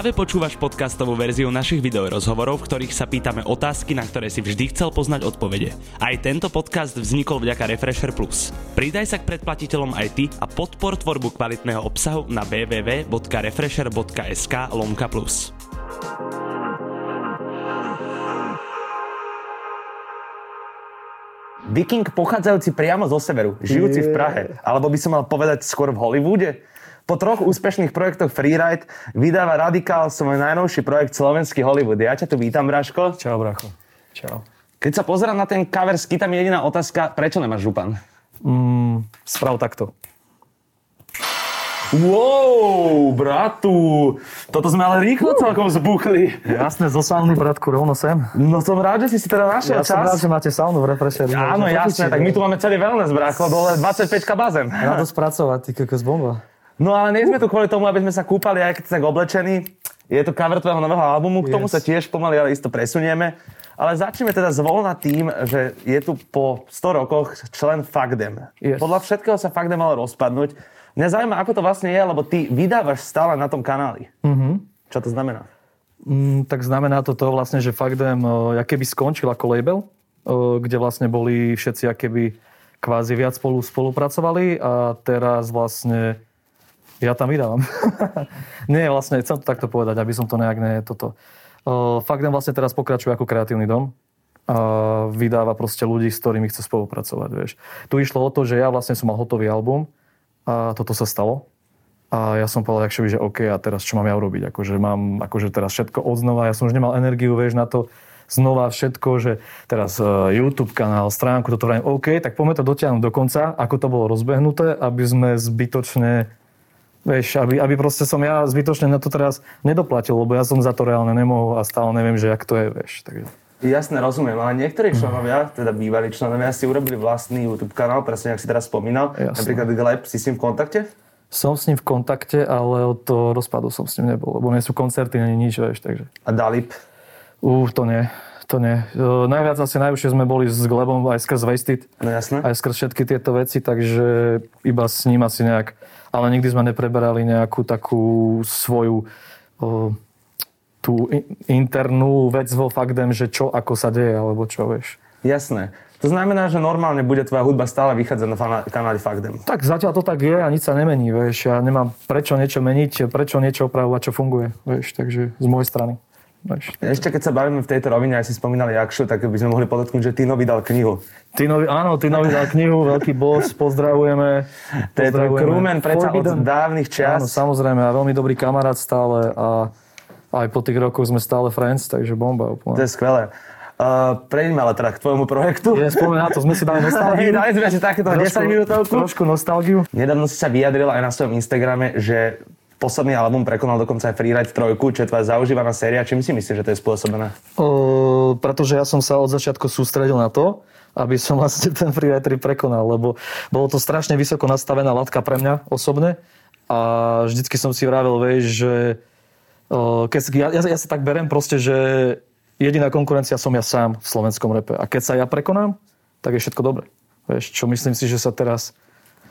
Práve počúvaš podcastovú verziu našich videorozhovorov, v ktorých sa pýtame otázky, na ktoré si vždy chcel poznať odpovede. Aj tento podcast vznikol vďaka Refresher Plus. Pridaj sa k predplatiteľom aj ty a podpor tvorbu kvalitného obsahu na www.refresher.sk lomka plus. Viking pochádzajúci priamo zo severu, žijúci v Prahe, alebo by som mal povedať skôr v Hollywoode. Po troch úspešných projektoch Freeride vydáva Radikál svoj najnovší projekt Slovenský Hollywood. Ja ťa tu vítam, Braško. Čau, Bracho. Čau. Keď sa pozerám na ten cover, skýta mi jediná otázka, prečo nemáš župan? Mm, sprav takto. Wow, bratu, toto sme ale rýchlo celkom zbuchli. Jasné, zo sauny, bratku, rovno sem. No som rád, že si si teda našiel Ja čas. som rád, že máte saunu v refresheri. Áno, jasné, tak my tu máme celý wellness, bracho, dole 25 bazén. Radosť pracovať, ty kokos bomba. No ale nie sme tu kvôli tomu, aby sme sa kúpali, aj keď tak oblečení. Je to cover tvojho nového albumu, k tomu Yes. sa tiež pomaly, ale isto presunieme. Ale začneme teda zvolna tým, že je tu po 100 rokoch člen Fagdem. Yes. Podľa všetkého sa Fagdem mal rozpadnúť. Mňa zaujíma, ako to vlastne je, lebo ty vydávaš stále na tom kanáli. Mm-hmm. Čo to znamená? Mm, tak znamená to to vlastne, že Fakdem uh, keby skončil ako label, uh, kde vlastne boli všetci keby kvázi viac spolu spolupracovali a teraz vlastne ja tam vydávam. Nie, vlastne chcem to takto povedať, aby som to nejak ne toto. Uh, Fakdem vlastne teraz pokračuje ako kreatívny dom a vydáva proste ľudí, s ktorými chce spolupracovať, vieš. Tu išlo o to, že ja vlastne som mal hotový album a toto sa stalo. A ja som povedal, akšovi, že OK, a teraz čo mám ja urobiť? Akože mám akože teraz všetko odznova, ja som už nemal energiu, vieš, na to znova všetko, že teraz uh, YouTube kanál, stránku, toto vrajím, OK, tak poďme to dotiahnuť do konca, ako to bolo rozbehnuté, aby sme zbytočne Vieš, aby, aby proste som ja zbytočne na to teraz nedoplatil, lebo ja som za to reálne nemohol a stále neviem, že jak to je, vieš. Takže... Jasne, rozumiem, ale niektorí členovia, teda bývalí členovia, si urobili vlastný YouTube kanál, presne ako si teraz spomínal. Jasné. Napríklad Gleb, si s ním v kontakte? Som s ním v kontakte, ale od toho rozpadu som s ním nebol, lebo nie sú koncerty, ani nič, vieš, takže... A Dalip? Ú, to nie, to nie. Uh, najviac asi najúžšie sme boli s Glebom aj skrz Wasted, No jasné. aj skrz všetky tieto veci, takže iba s ním asi nejak, ale nikdy sme nepreberali nejakú takú svoju uh, tú i- internú vec vo Fakdem, že čo ako sa deje, alebo čo, vieš. Jasné. To znamená, že normálne bude tvoja hudba stále vychádzať na kanáli Fagdem. Tak zatiaľ to tak je a nič sa nemení, vieš. Ja nemám prečo niečo meniť, prečo niečo opravovať, čo funguje, vieš. Takže z mojej strany. Ešte keď sa bavíme v tejto rovine, aj si spomínal Jakšu, tak by sme mohli podotknúť, že Tino vydal knihu. Tinovi, áno, Tinovi dal knihu, veľký boss, pozdravujeme. To je crewman predsa od dávnych Áno, čias. samozrejme, a veľmi dobrý kamarát stále a aj po tých rokoch sme stále friends, takže bomba To úplne. je skvelé. Uh, prejdeme ale teda k tvojmu projektu. Je, spomeň na to, sme si dali nostalgiu. Dali sme si takéto 10 minútovku. trošku nostalgiu. Nedávno si sa vyjadril aj na svojom Instagrame, že posledný album prekonal dokonca aj Freeride 3, čo je tvoja zaužívaná séria. Čím si myslíš, že to je spôsobené? O, pretože ja som sa od začiatku sústredil na to, aby som vlastne ten Freeride 3 prekonal, lebo bolo to strašne vysoko nastavená latka pre mňa osobne a vždycky som si vravel, vieš, že o, keď, ja, ja, ja sa tak berem proste, že jediná konkurencia som ja sám v slovenskom repe a keď sa ja prekonám, tak je všetko dobre. Vieš, čo myslím si, že sa teraz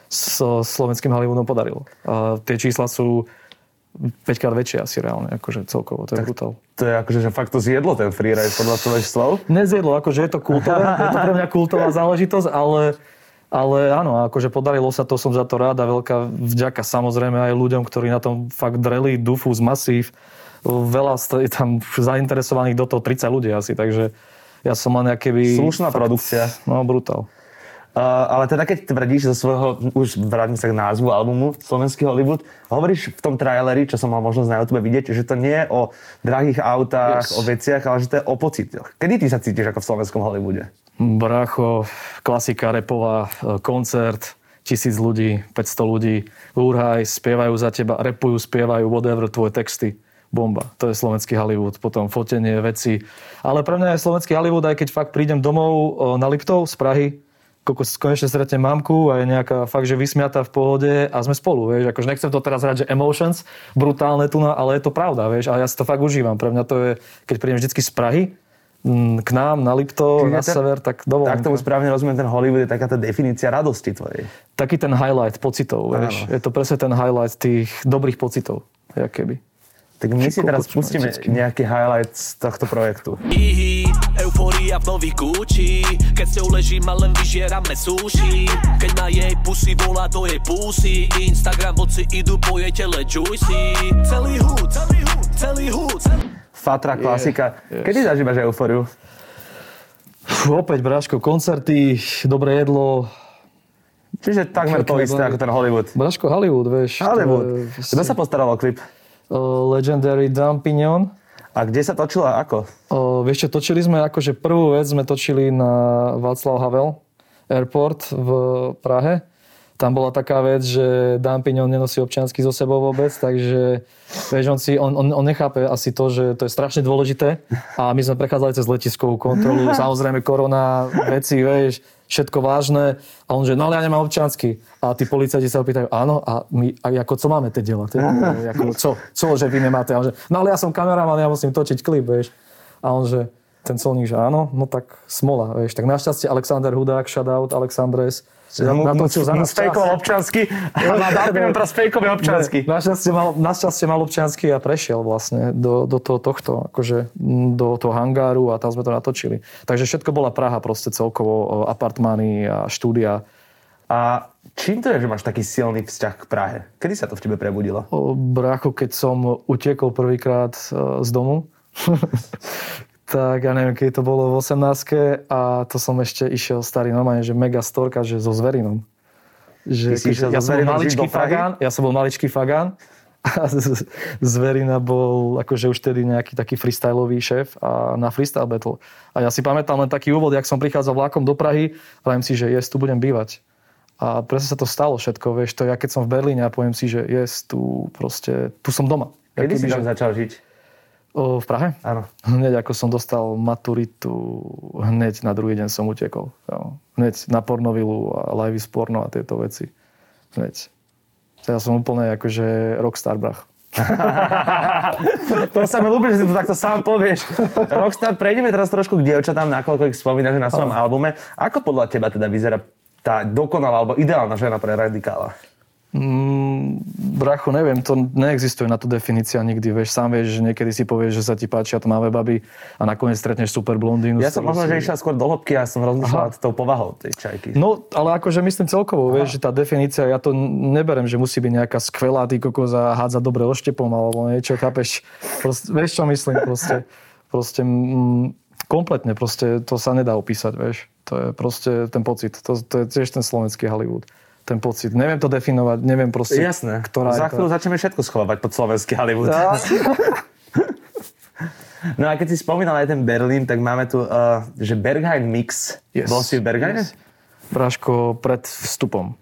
s slovenským Hollywoodom podarilo. A tie čísla sú 5 krát väčšie asi reálne, akože celkovo, to je brutál. To je akože, že fakt to zjedlo ten Freeride podľa tvojich slov. Nezjedlo, akože je to kultové, je to pre mňa kultová záležitosť, ale, ale áno, akože podarilo sa to, som za to rád a veľká vďaka samozrejme aj ľuďom, ktorí na tom fakt dreli, Dufus, Masív, veľa je tam zainteresovaných do toho 30 ľudí asi, takže ja som len keby... Slušná produkcia. No, brutál. Ale teda keď tvrdíš zo svojho, už vrátim sa k názvu albumu Slovenský Hollywood, hovoríš v tom traileri, čo som mal možnosť na YouTube vidieť, že to nie je o drahých autách, Yes. o veciach, ale že to je o pocitoch. Kedy ty sa cítiš ako v slovenskom Hollywoode? Bracho, klasika repová, e, koncert, tisíc ľudí, 500 ľudí, úrhaj, spievajú za teba, repujú, spievajú, whatever, tvoje texty. Bomba. To je slovenský Hollywood. Potom fotenie, veci. Ale pre mňa je slovenský Hollywood, aj keď fakt prídem domov e, na Liptov z Prahy, kokos konečne stretnem mamku a je nejaká fakt, že vysmiatá v pohode a sme spolu, vieš. Akože nechcem to teraz hrať, že emotions, brutálne tu, ale je to pravda, vieš. A ja si to fakt užívam. Pre mňa to je, keď prídem vždycky z Prahy, k nám na Lipto, Čiže na ten- sever, tak dovolím. Tak tomu správne rozumiem, ten Hollywood je taká tá definícia radosti tvojej. taký ten highlight pocitov, vieš. Áno. Je to presne ten highlight tých dobrých pocitov, jak keby. Tak my si teraz pustíme šmajtický. nejaký highlight z tohto projektu. Ihi, eufória v nových Gucci Keď s ňou ležím a len vyžierame sushi Keď na jej pusy volá do jej pusy Instagram boci idú po jej tele juicy Celý hud, celý hud, celý hud Fatra, klasika. yes. Kedy zažívaš eufóriu? Fú, opäť, Braško, koncerty, dobré jedlo. Čiže takmer to isté ako ten Hollywood. Braško, Hollywood, vieš. Hollywood. Kto sa postaral o klip? Uh, Legendary Dumpignon. A kde sa točilo a ako? O, vieš čo, točili sme akože prvú vec sme točili na Václav Havel Airport v Prahe. Tam bola taká vec, že Dampignon nenosí občiansky so sebou vôbec, takže vieš, on, si, on, on, on nechápe asi to, že to je strašne dôležité a my sme prechádzali cez letiskovú kontrolu, samozrejme korona, veci, vieš, všetko vážne a on že, no ale ja nemám občiansky. A tí policajti sa opýtajú, áno, a my, a ako co máme teď delať? Ako, čo, čo, že vy nemáte? A on že, no ale ja som kameraman, ja musím točiť klip, vieš. A on že, ten colník, že áno, no tak smola, vieš. Tak našťastie Alexander Hudák, shoutout Alexandres, za nás. Fejkoval občansky. A na teraz fejkové občansky. Ne, Našťastie mal, našťastie mal občiansky a prešiel vlastne do, do toho tohto, akože do toho hangáru a tam sme to natočili. Takže všetko bola Praha proste celkovo, apartmány a štúdia. A čím to je, že máš taký silný vzťah k Prahe? Kedy sa to v tebe prebudilo? O, Brácho, keď som utekol prvýkrát e, z domu, tak ja neviem, keď to bolo v 18 a to som ešte išiel starý normálne, že mega storka, že so zverinom. Že si išiel ja so som bol maličký fagán, ja som bol maličký fagán a z- zverina bol akože už tedy nejaký taký freestyleový šéf a na freestyle battle. A ja si pamätám len taký úvod, jak som prichádzal vlakom do Prahy, vravím si, že yes, tu budem bývať. A presne sa to stalo všetko, vieš, to ja keď som v Berlíne a poviem si, že yes, tu proste, tu som doma. Kedy si tam začal žiť? O, v Prahe? Áno. Hneď ako som dostal maturitu, hneď na druhý deň som utekol. Hneď na pornovilu a live porno a tieto veci. Hneď. Ja som úplne akože rockstar brach. To sa mi ľúbi, že si to takto sám povieš. Rockstar, prejdeme teraz trošku k dievčatám, nakoľko ich spomínaš na svojom albume. Ako podľa teba teda vyzerá tá dokonalá alebo ideálna žena pre radikála? Mm, bracho, neviem, to neexistuje na to definícia nikdy. Vieš, sám vieš, že niekedy si povieš, že sa ti páčia tmavé baby a nakoniec stretneš super blondínu. Ja som možno, si- že išiel skôr do hĺbky a som rozmýšľal nad tou povahou tej čajky. No, ale akože myslím celkovo, vieš, že tá definícia, ja to neberem, že musí byť nejaká skvelá ty kokos a hádzať dobre oštepom alebo niečo, chápeš? Proste, vieš, čo myslím? Proste, proste mm, kompletne, proste to sa nedá opísať, vieš. To je proste ten pocit. To, to je tiež ten slovenský Hollywood. Ten pocit. Neviem to definovať, neviem proste, Jasné. ktorá Za chvíľu tá... začneme všetko schovávať pod slovenský Hollywood. No a keď si spomínal aj ten Berlín, tak máme tu, uh, že Berghain Mix. Yes. Bol si v Berghaine? Yes. Braško, pred vstupom.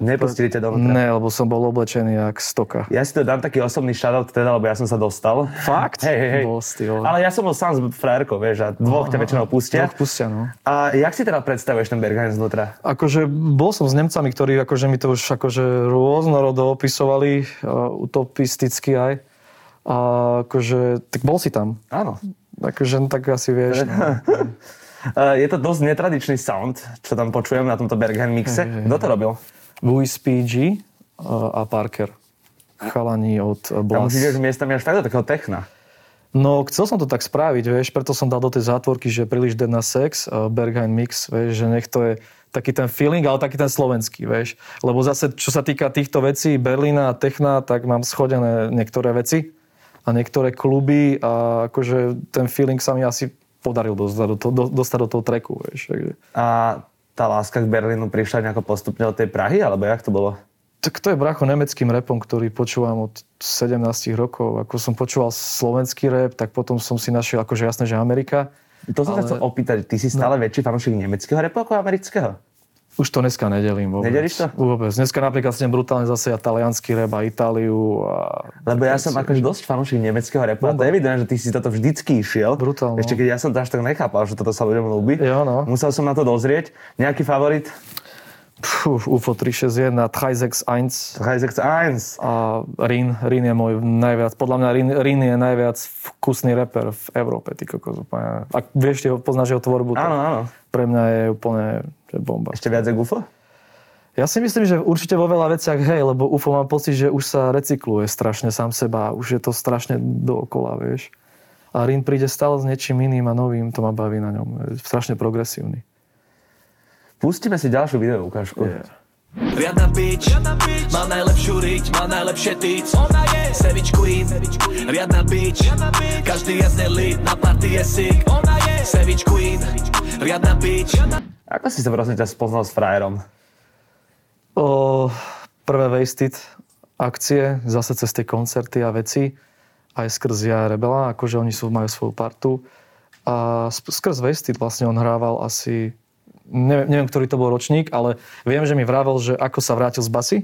Nepustili ťa dovnútra. Ne, lebo som bol oblečený jak stoka. Ja si to dám taký osobný shoutout teda, lebo ja som sa dostal. Fakt? Hej, hej, hej. Bol si, vole. Ale ja som bol sám s frajerkou, vieš, a dvoch ťa väčšinou pustia. Dvoch pustia, no. A jak si teda predstavuješ ten Berghain znútra? Akože bol som s Nemcami, ktorí akože mi to už akože rôznorodo opisovali, uh, utopisticky aj. A akože, tak bol si tam. Áno. Akože, no, tak asi vieš. No. Uh, je to dosť netradičný sound, čo tam počujem na tomto Berghain mixe. Kto to robil? Louis PG uh, a Parker. Chalani od uh, Tam Blast. už ideš miestami až tak do takého techna. No, chcel som to tak spraviť, vieš, preto som dal do tej zátvorky, že príliš dead na sex, uh, Berghain Mix, vieš, že nech to je taký ten feeling, ale taký ten slovenský, vieš. Lebo zase, čo sa týka týchto vecí, Berlína a Techna, tak mám schodené niektoré veci a niektoré kluby a akože ten feeling sa mi asi podaril dostať do, toho, do, dostať do toho treku, vieš. Takže. A tá láska k Berlínu prišla nejako postupne od tej Prahy, alebo jak to bolo? Tak to je bracho nemeckým repom, ktorý počúvam od 17 rokov. Ako som počúval slovenský rap, tak potom som si našiel, akože jasné, že Amerika. To som sa Ale- chcel opýtať, ty si stále väčší fanúšik nemeckého repu ako amerického? Už to dneska nedelím vôbec. Nedelíš to? Vôbec. Dneska napríklad si brutálne zase ja taliansky rap a Itáliu. A... Lebo ja som akože dosť fanúšik nemeckého repu a to je evidentné, že ty si toto vždycky išiel. Brutálne. Ešte keď ja som to až tak nechápal, že toto sa ľuďom ľúbi. Jo, no. Musel som na to dozrieť. Nejaký favorit? Pfú, UFO 361, 361 Heisex 1. a Rin. Rin je môj najviac, podľa mňa Rin, Rin je najviac vkusný rapper v Európe. Ty kokos, úplne. Ak vieš, ho, poznáš jeho tvorbu, Áno, áno. Pre mňa je úplne že bomba. Ešte viac Gufo? Ja si myslím, že určite vo veľa veciach hej, lebo UFO mám pocit, že už sa recykluje strašne sám seba. Už je to strašne dookola, vieš. A Rin príde stále s niečím iným a novým, to ma baví na ňom. Je strašne progresívny. Pustíme si ďalšiu video ukážku. Je. Riadna bitch, má najlepšiu riť, má najlepšie tyc Ona je Savage Queen, riadna bitch Každý je z na party je sick Ona je Savage Queen, riadna bitch Ako si sa prosím ťa spoznal s frajerom? O, prvé Wasted akcie, zase cez tie koncerty a veci, aj skrz Ja Rebela, akože oni sú, majú svoju partu. A skrz Wasted vlastne on hrával asi, neviem, neviem, ktorý to bol ročník, ale viem, že mi vravel, že ako sa vrátil z basy,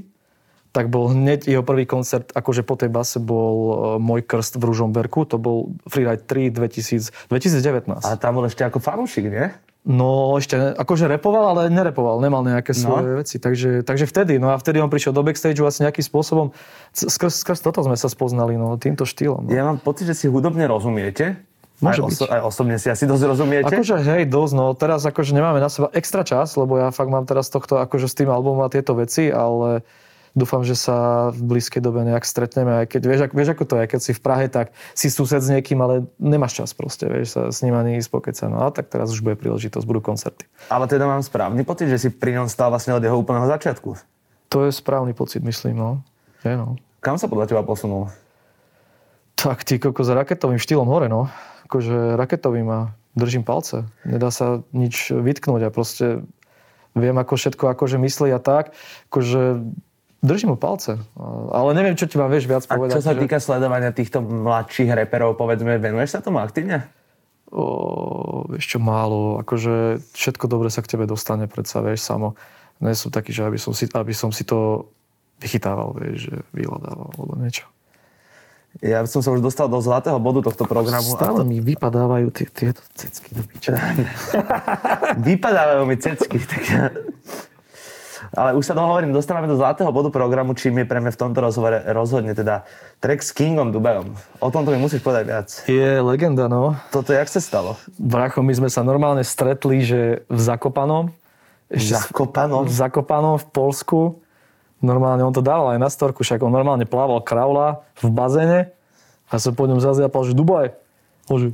tak bol hneď jeho prvý koncert, akože po tej base bol e, môj krst v Ružomberku, to bol Freeride 3 2000, 2019. Ale tam bol ešte ako fanúšik, nie? No ešte, akože repoval, ale nerepoval, nemal nejaké svoje no. veci. Takže, takže vtedy, no a vtedy on prišiel do backstage asi nejakým spôsobom, skrz, skrz toto sme sa spoznali, no týmto štýlom. No. Ja mám pocit, že si hudobne rozumiete. Môže aj, byť. aj osobne si asi dosť rozumiete. Akože hej, dosť, no teraz akože nemáme na seba extra čas, lebo ja fakt mám teraz tohto akože s tým albumom a tieto veci, ale dúfam, že sa v blízkej dobe nejak stretneme, aj keď vieš, vieš ako to je, keď si v Prahe, tak si sused s niekým, ale nemáš čas proste, vieš, sa s ním ani ísť. No a tak teraz už bude príležitosť, budú koncerty. Ale teda mám správny pocit, že si pri ňom stál vlastne od jeho úplného začiatku. To je správny pocit, myslím, no. Je, no. Kam sa podľa teba posunul? Tak ty s raketovým štýlom hore, no. Akože raketovým a držím palce. Nedá sa nič vytknúť a proste viem ako všetko akože myslí a tak. Akože držím mu palce. Ale neviem, čo ti mám vieš viac A povedať. čo sa že- týka sledovania týchto mladších reperov, povedzme, venuješ sa tomu aktívne? O, vieš čo, málo. Akože všetko dobre sa k tebe dostane predsa, vieš, samo. Nie som taký, že aby som si, aby som si to vychytával, vieš, že vyhľadával alebo niečo. Ja som sa už dostal do zlatého bodu tohto programu. a Stále to- mi vypadávajú tie, tieto cecky do piče. Vypadávajú mi cecky. Tak... Ale už sa dohovorím, dostávame do zlatého bodu programu, čím je pre mňa v tomto rozhovore rozhodne teda track s Kingom Dubajom. O tomto mi musíš povedať viac. Je legenda, no. Toto jak sa stalo? Bracho, my sme sa normálne stretli, že v Zakopanom. s- Zakopanom? V Zakopanom v Polsku. Normálne, on to dával aj na storku, však on normálne plával kraula v bazéne a som po ňom zazjapal, že Dubaj. On že,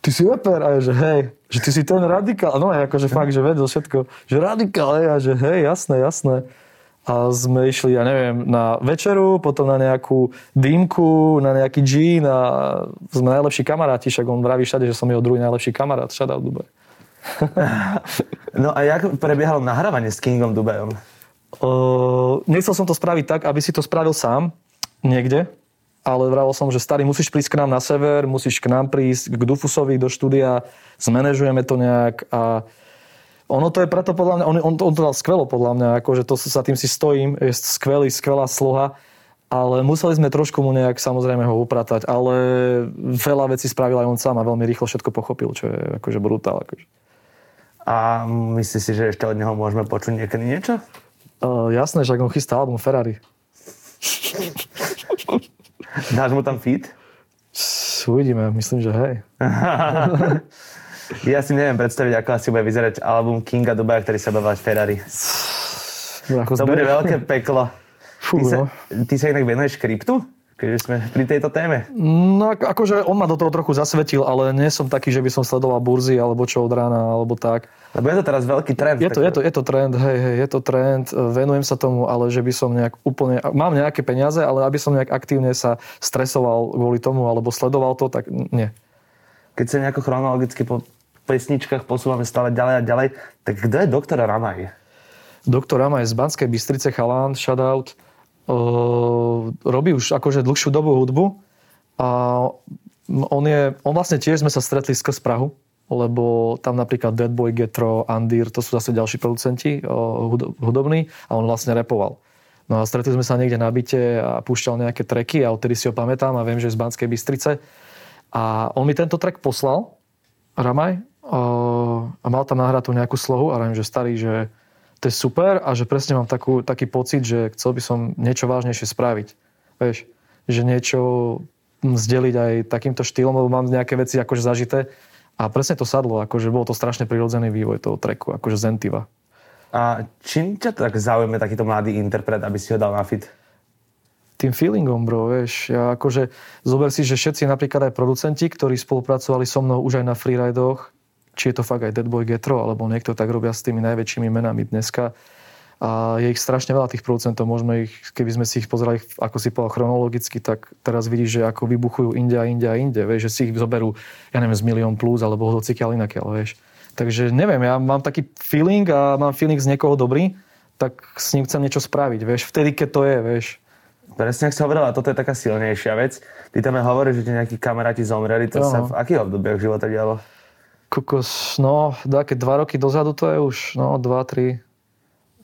ty si reper? A ja, že hej, že ty si ten radikál. No akože fakt, že vedel všetko. Že radikál, a že hej, jasné, jasné. A sme išli, ja neviem, na večeru, potom na nejakú dýmku, na nejaký džín a sme najlepší kamaráti, však on vraví všade, že som jeho druhý najlepší kamarát. Shoutout Dubaj. No a jak prebiehalo nahrávanie s Kingom Dubajom? Uh, nechcel som to spraviť tak, aby si to spravil sám niekde, ale vravel som, že starý, musíš prísť k nám na sever, musíš k nám prísť k Dufusovi do štúdia, zmanéžujeme to nejak a ono to je preto podľa mňa, on, on, to, on to dal skvelo podľa mňa, akože to sa tým si stojím, je skvelý, skvelá sloha, ale museli sme trošku mu nejak samozrejme ho upratať, ale veľa vecí spravil aj on sám a veľmi rýchlo všetko pochopil, čo je akože brutál. Akože. A myslíš si, že ešte od neho môžeme počuť niekedy niečo? Uh, jasné, že on chystá album Ferrari. Dáš mu tam feed? Uvidíme, myslím, že hej. Ja si neviem predstaviť, ako asi bude vyzerať album Kinga Dubaja, ktorý sa bude Ferrari. Ako To bude veľké peklo. Fú, Ty sa, no. ty sa inak venuješ kryptu? Keď už sme pri tejto téme. No, ako- akože on ma do toho trochu zasvetil, ale nie som taký, že by som sledoval burzy alebo čo od rána, alebo tak. Lebo je to teraz veľký trend. Je to, je to, je to trend, hej, hej, je to trend, e, venujem sa tomu, ale že by som nejak úplne, mám nejaké peniaze, ale aby som nejak aktívne sa stresoval kvôli tomu, alebo sledoval to, tak nie. Keď sa nejako chronologicky po pesničkách posúvame stále ďalej a ďalej, tak kto je doktor Ramaj? Doktor Rama je z Banskej Bystrice, chalán, shoutout. Uh, robí už akože dlhšiu dobu hudbu a on, je, on vlastne tiež sme sa stretli skrz Prahu, lebo tam napríklad Dead Boy, Getro, Andir, to sú zase ďalší producenti hudo- hudobní a on vlastne repoval. No a stretli sme sa niekde na byte a púšťal nejaké treky a odtedy si ho pamätám a viem, že je z Banskej Bystrice. A on mi tento track poslal, Ramaj, a mal tam nahratú nejakú slohu a viem, že starý, že to je super a že presne mám takú, taký pocit, že chcel by som niečo vážnejšie spraviť. Vieš, že niečo zdeliť aj takýmto štýlom, lebo mám nejaké veci akože zažité a presne to sadlo, akože bolo to strašne prirodzený vývoj toho treku, akože Zentiva. A čím ťa tak zaujíme takýto mladý interpret, aby si ho dal na fit? Tým feelingom, bro, vieš. Ja akože, zober si, že všetci napríklad aj producenti, ktorí spolupracovali so mnou už aj na freeridoch, či je to fakt aj Deadboy Getro, alebo niekto tak robia s tými najväčšími menami dneska. A je ich strašne veľa tých producentov. Môžeme ich, keby sme si ich pozerali, ako si povedal, chronologicky, tak teraz vidíš, že ako vybuchujú inde a inde a inde. Vieš, že si ich zoberú, ja neviem, z milión plus, alebo hocikiaľ inakiaľ, vieš. Takže neviem, ja mám taký feeling a mám feeling z niekoho dobrý, tak s ním chcem niečo spraviť, vieš. Vtedy, keď to je, vieš. Presne, ak si hovorila, toto je taká silnejšia vec. Ty tam hovoríš, že ti nejakí kamaráti zomreli. To Jo. sa v akých obdobiach života dialo? Kokos, no, také dva roky dozadu to je už, no, dva, tri.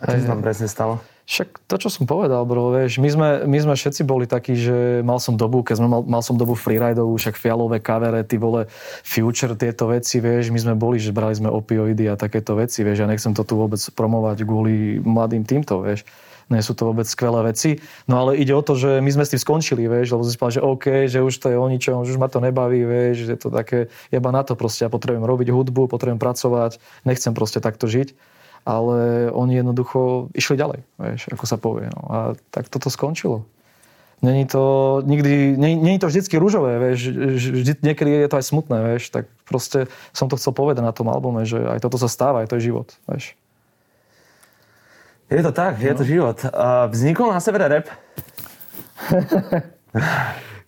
A čo sa tam presne stalo? Však to, čo som povedal, bro, vieš, my sme, my sme všetci boli takí, že mal som dobu, keď sme mal, mal som dobu freeridovú, však fialové kavere, ty vole, future, tieto veci, vieš, my sme boli, že brali sme opioidy a takéto veci, vieš, ja nechcem to tu vôbec promovať kvôli mladým týmto, vieš. Nie sú to vôbec skvelé veci. No ale ide o to, že my sme s tým skončili, vieš, lebo sme že OK, že už to je o ničom, že už ma to nebaví, vieš, že je to také, jeba na to proste, ja potrebujem robiť hudbu, potrebujem pracovať, nechcem proste takto žiť ale oni jednoducho išli ďalej, vieš, ako sa povie. No. A tak toto skončilo. Není to nikdy, není, není to vždycky rúžové, vieš, vždy, niekedy je to aj smutné, vieš, tak proste som to chcel povedať na tom albume, že aj toto sa stáva, aj to je život, vieš. Je to tak, je to život. A vznikol na severe rap.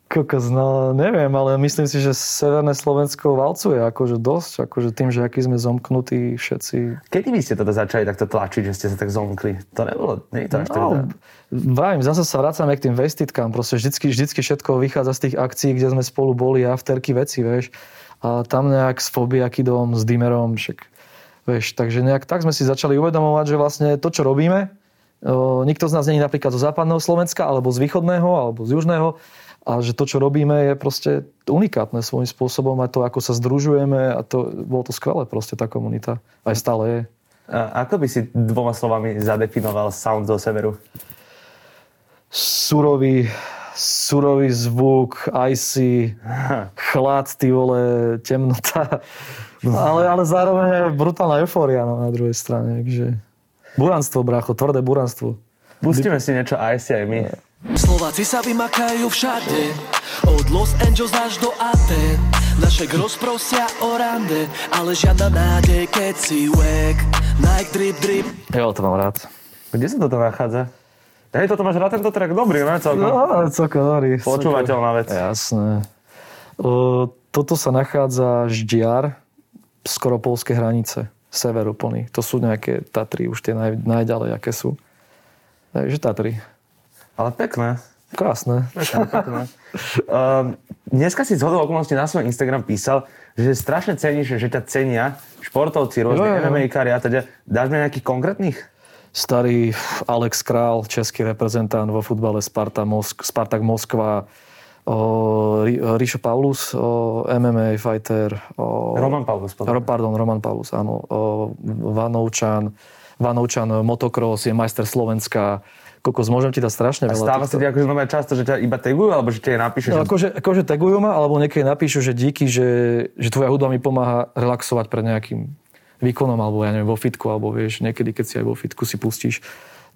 Kokos, no neviem, ale myslím si, že Severné Slovensko valcuje akože dosť, akože tým, že aký sme zomknutí všetci. Kedy vy ste toto začali takto tlačiť, že ste sa tak zomkli? To nebolo, nie je to až No, vravím, zase sa vracame k tým vestitkám, proste vždycky, vždycky všetko vychádza z tých akcií, kde sme spolu boli, afterky veci, vieš. A tam nejak s Fobiakidom, s Dimerom, však, vieš, takže nejak tak sme si začali uvedomovať, že vlastne to, čo robíme, nikto z nás není napríklad zo západného Slovenska, alebo z východného, alebo z južného, a že to, čo robíme, je proste unikátne svojím spôsobom a to, ako sa združujeme a to, bolo to skvelé proste tá komunita. Aj stále je. A ako by si dvoma slovami zadefinoval sound zo severu? surový, surový zvuk, icy, chlad, ty vole, temnota. Ale, ale zároveň aj brutálna eufória no, na druhej strane. Takže... Buranstvo, brácho, tvrdé buranstvo. Pustíme si niečo icy aj my. Slováci sa vymakajú všade Od Los Angeles až do Aten Naše rozprosia o rande Ale žiadna nádej, keď si wack Nike drip drip Jo, to mám rád. Kde sa toto nachádza? Hej, toto máš rád tento track dobrý, ne? Celkom. No, celkom dobrý. Počúvateľná vec. Jasné. O, toto sa nachádza Ždiar, skoro polské hranice, sever úplný. To sú nejaké Tatry, už tie naj, najďalej, aké sú. Takže Tatry. Ale pekné. Krásne. Um, dneska si z hodou okolností na svoj Instagram písal, že strašne ceníš, že ťa cenia športovci, rôzne. MMA-kári a teda. Dáš mi nejakých konkrétnych? Starý Alex Král, český reprezentant vo futbale Sparta, Mosk- Spartak Moskva, o, Ri- Rišo Paulus, MMA fighter, Roman Paulus. potom. Pardon, Roman Paulus, áno. Vanovčan, Vanovčan motocross, je majster Slovenska. Kokos, môžem ti dať strašne A veľa. stáva sa ti akože normálne často, že ťa iba tagujú, alebo že aj napíšu, No, že... akože, akože tagujú ma, alebo niekedy napíšu, že díky, že, že tvoja hudba mi pomáha relaxovať pred nejakým výkonom, alebo ja neviem, vo fitku, alebo vieš, niekedy, keď si aj vo fitku si pustíš.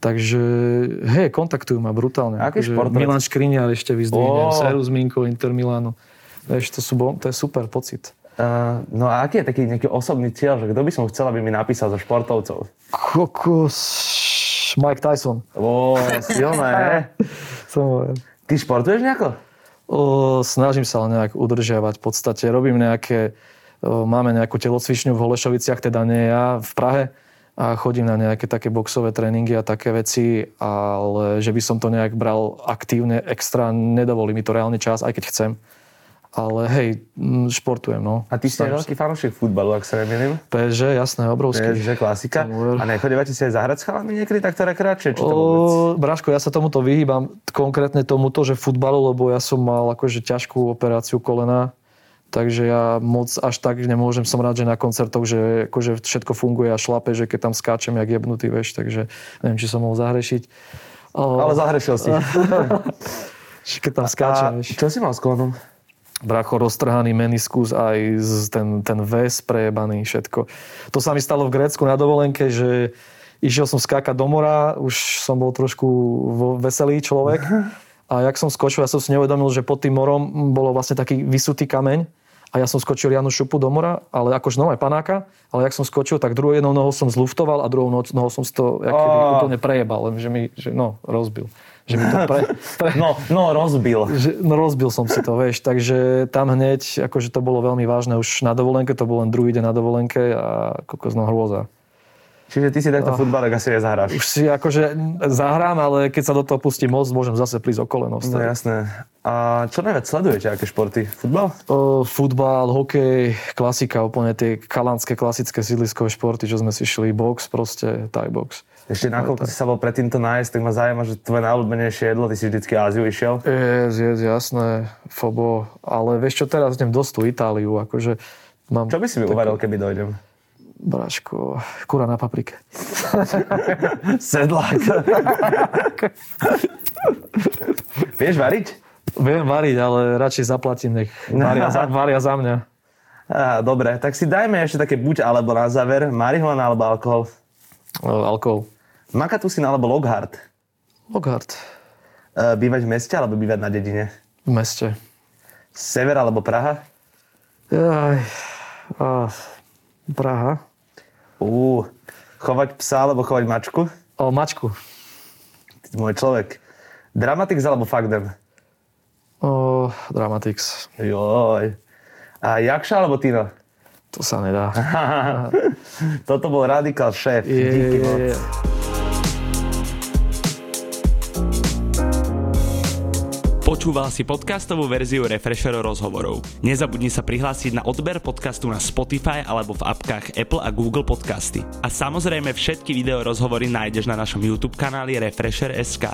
Takže, hej, kontaktujú ma brutálne. Aký Akože športovec? Milan Škriniar ešte vyzdvihnem, Seru Zminkov, Inter Milano. Vieš, to, sú, to je super pocit. Uh, no a aký je taký nejaký osobný cieľ, že kto by som chcel, aby mi napísal zo športovcov? Kokos, Mike Tyson. Ó, silné, Ty športuješ nejako? O, snažím sa ale nejak udržiavať v podstate. Robím nejaké, o, máme nejakú telocvičňu v Holešoviciach, teda nie ja, v Prahe a chodím na nejaké také boxové tréningy a také veci, ale že by som to nejak bral aktívne, extra, nedovolí mi to reálne čas, aj keď chcem. Ale hej, mm, športujem, no. A ty si veľký fanúšik futbalu, ak sa nemýlim. PSG, jasné, obrovský. Že klasika. A nechodívate si aj zahrať s chalami niekedy takto rekreačne? Či to vôbec? O, Braško, ja sa tomuto vyhýbam, konkrétne tomuto, že futbalu, lebo ja som mal akože ťažkú operáciu kolena, takže ja moc až tak nemôžem, som rád, že na koncertoch, že akože všetko funguje a šlape, že keď tam skáčem jak jebnutý, vieš, takže neviem, či som mohol zahrešiť. O, Ale zahrešil si. keď tam A skáčem, vieš. čo si mal s kolonom? Bracho, roztrhaný meniskus, aj ten, ten väz prejebaný, všetko. To sa mi stalo v Grécku na dovolenke, že išiel som skákať do mora, už som bol trošku veselý človek. A jak som skočil, ja som si neuvedomil, že pod tým morom bolo vlastne taký vysutý kameň a ja som skočil Janu Šupu do mora, ale akože aj panáka, ale jak som skočil, tak druhou jednou nohou som zluftoval a druhou nohou som to oh. úplne prejebal, že mi, že no, rozbil. Že mi to pre, pre... No, no, rozbil. Že, no, rozbil som si to, vieš. Takže tam hneď, akože to bolo veľmi vážne už na dovolenke, to bol len druhý deň na dovolenke a kokos, no hrôza. Čiže ty si takto oh. futbalek asi nezahráš. Už si akože zahrám, ale keď sa do toho pustí moc, môžem zase prísť o koleno. No jasné. A čo najviac sledujete, aké športy? Futbal? O, futbal, hokej, klasika, úplne tie kalandské klasické sídliskové športy, čo sme si šli, box proste, thai box. Ešte nakoľko si sa bol predtým to nájsť, tak ma zaujíma, že tvoje najobľúbenejšie jedlo, ty si vždycky Áziu išiel? Je, je, jasné, fobo. Ale vieš čo, teraz idem dosť tú Itáliu, akože mám... Čo by si mi uvaril, keby dojdem? Braško, kura na paprike. Sedlák. Vieš variť? Viem variť, ale radšej zaplatím, nech varia za, varia za mňa. Á, dobre, tak si dajme ešte také buď alebo na záver. Marihuana alebo alkohol? O, alkohol. Makatusín alebo Lockhart? Lockhart. E, bývať v meste alebo bývať na dedine? V meste. Sever alebo Praha? Aj, á, Praha. Uh, chovať psa alebo chovať mačku? O, mačku. Ty môj človek. Dramatix alebo Fagdem? O, Dramatix. Joj. A Jakša alebo Tino? To sa nedá. Toto bol radikál šéf. Je, Díky je, moc. Je. Počúval si podcastovú verziu Refresher rozhovorov. Nezabudni sa prihlásiť na odber podcastu na Spotify alebo v apkách Apple a Google Podcasty. A samozrejme všetky video rozhovory nájdeš na našom YouTube kanáli Refresher.sk.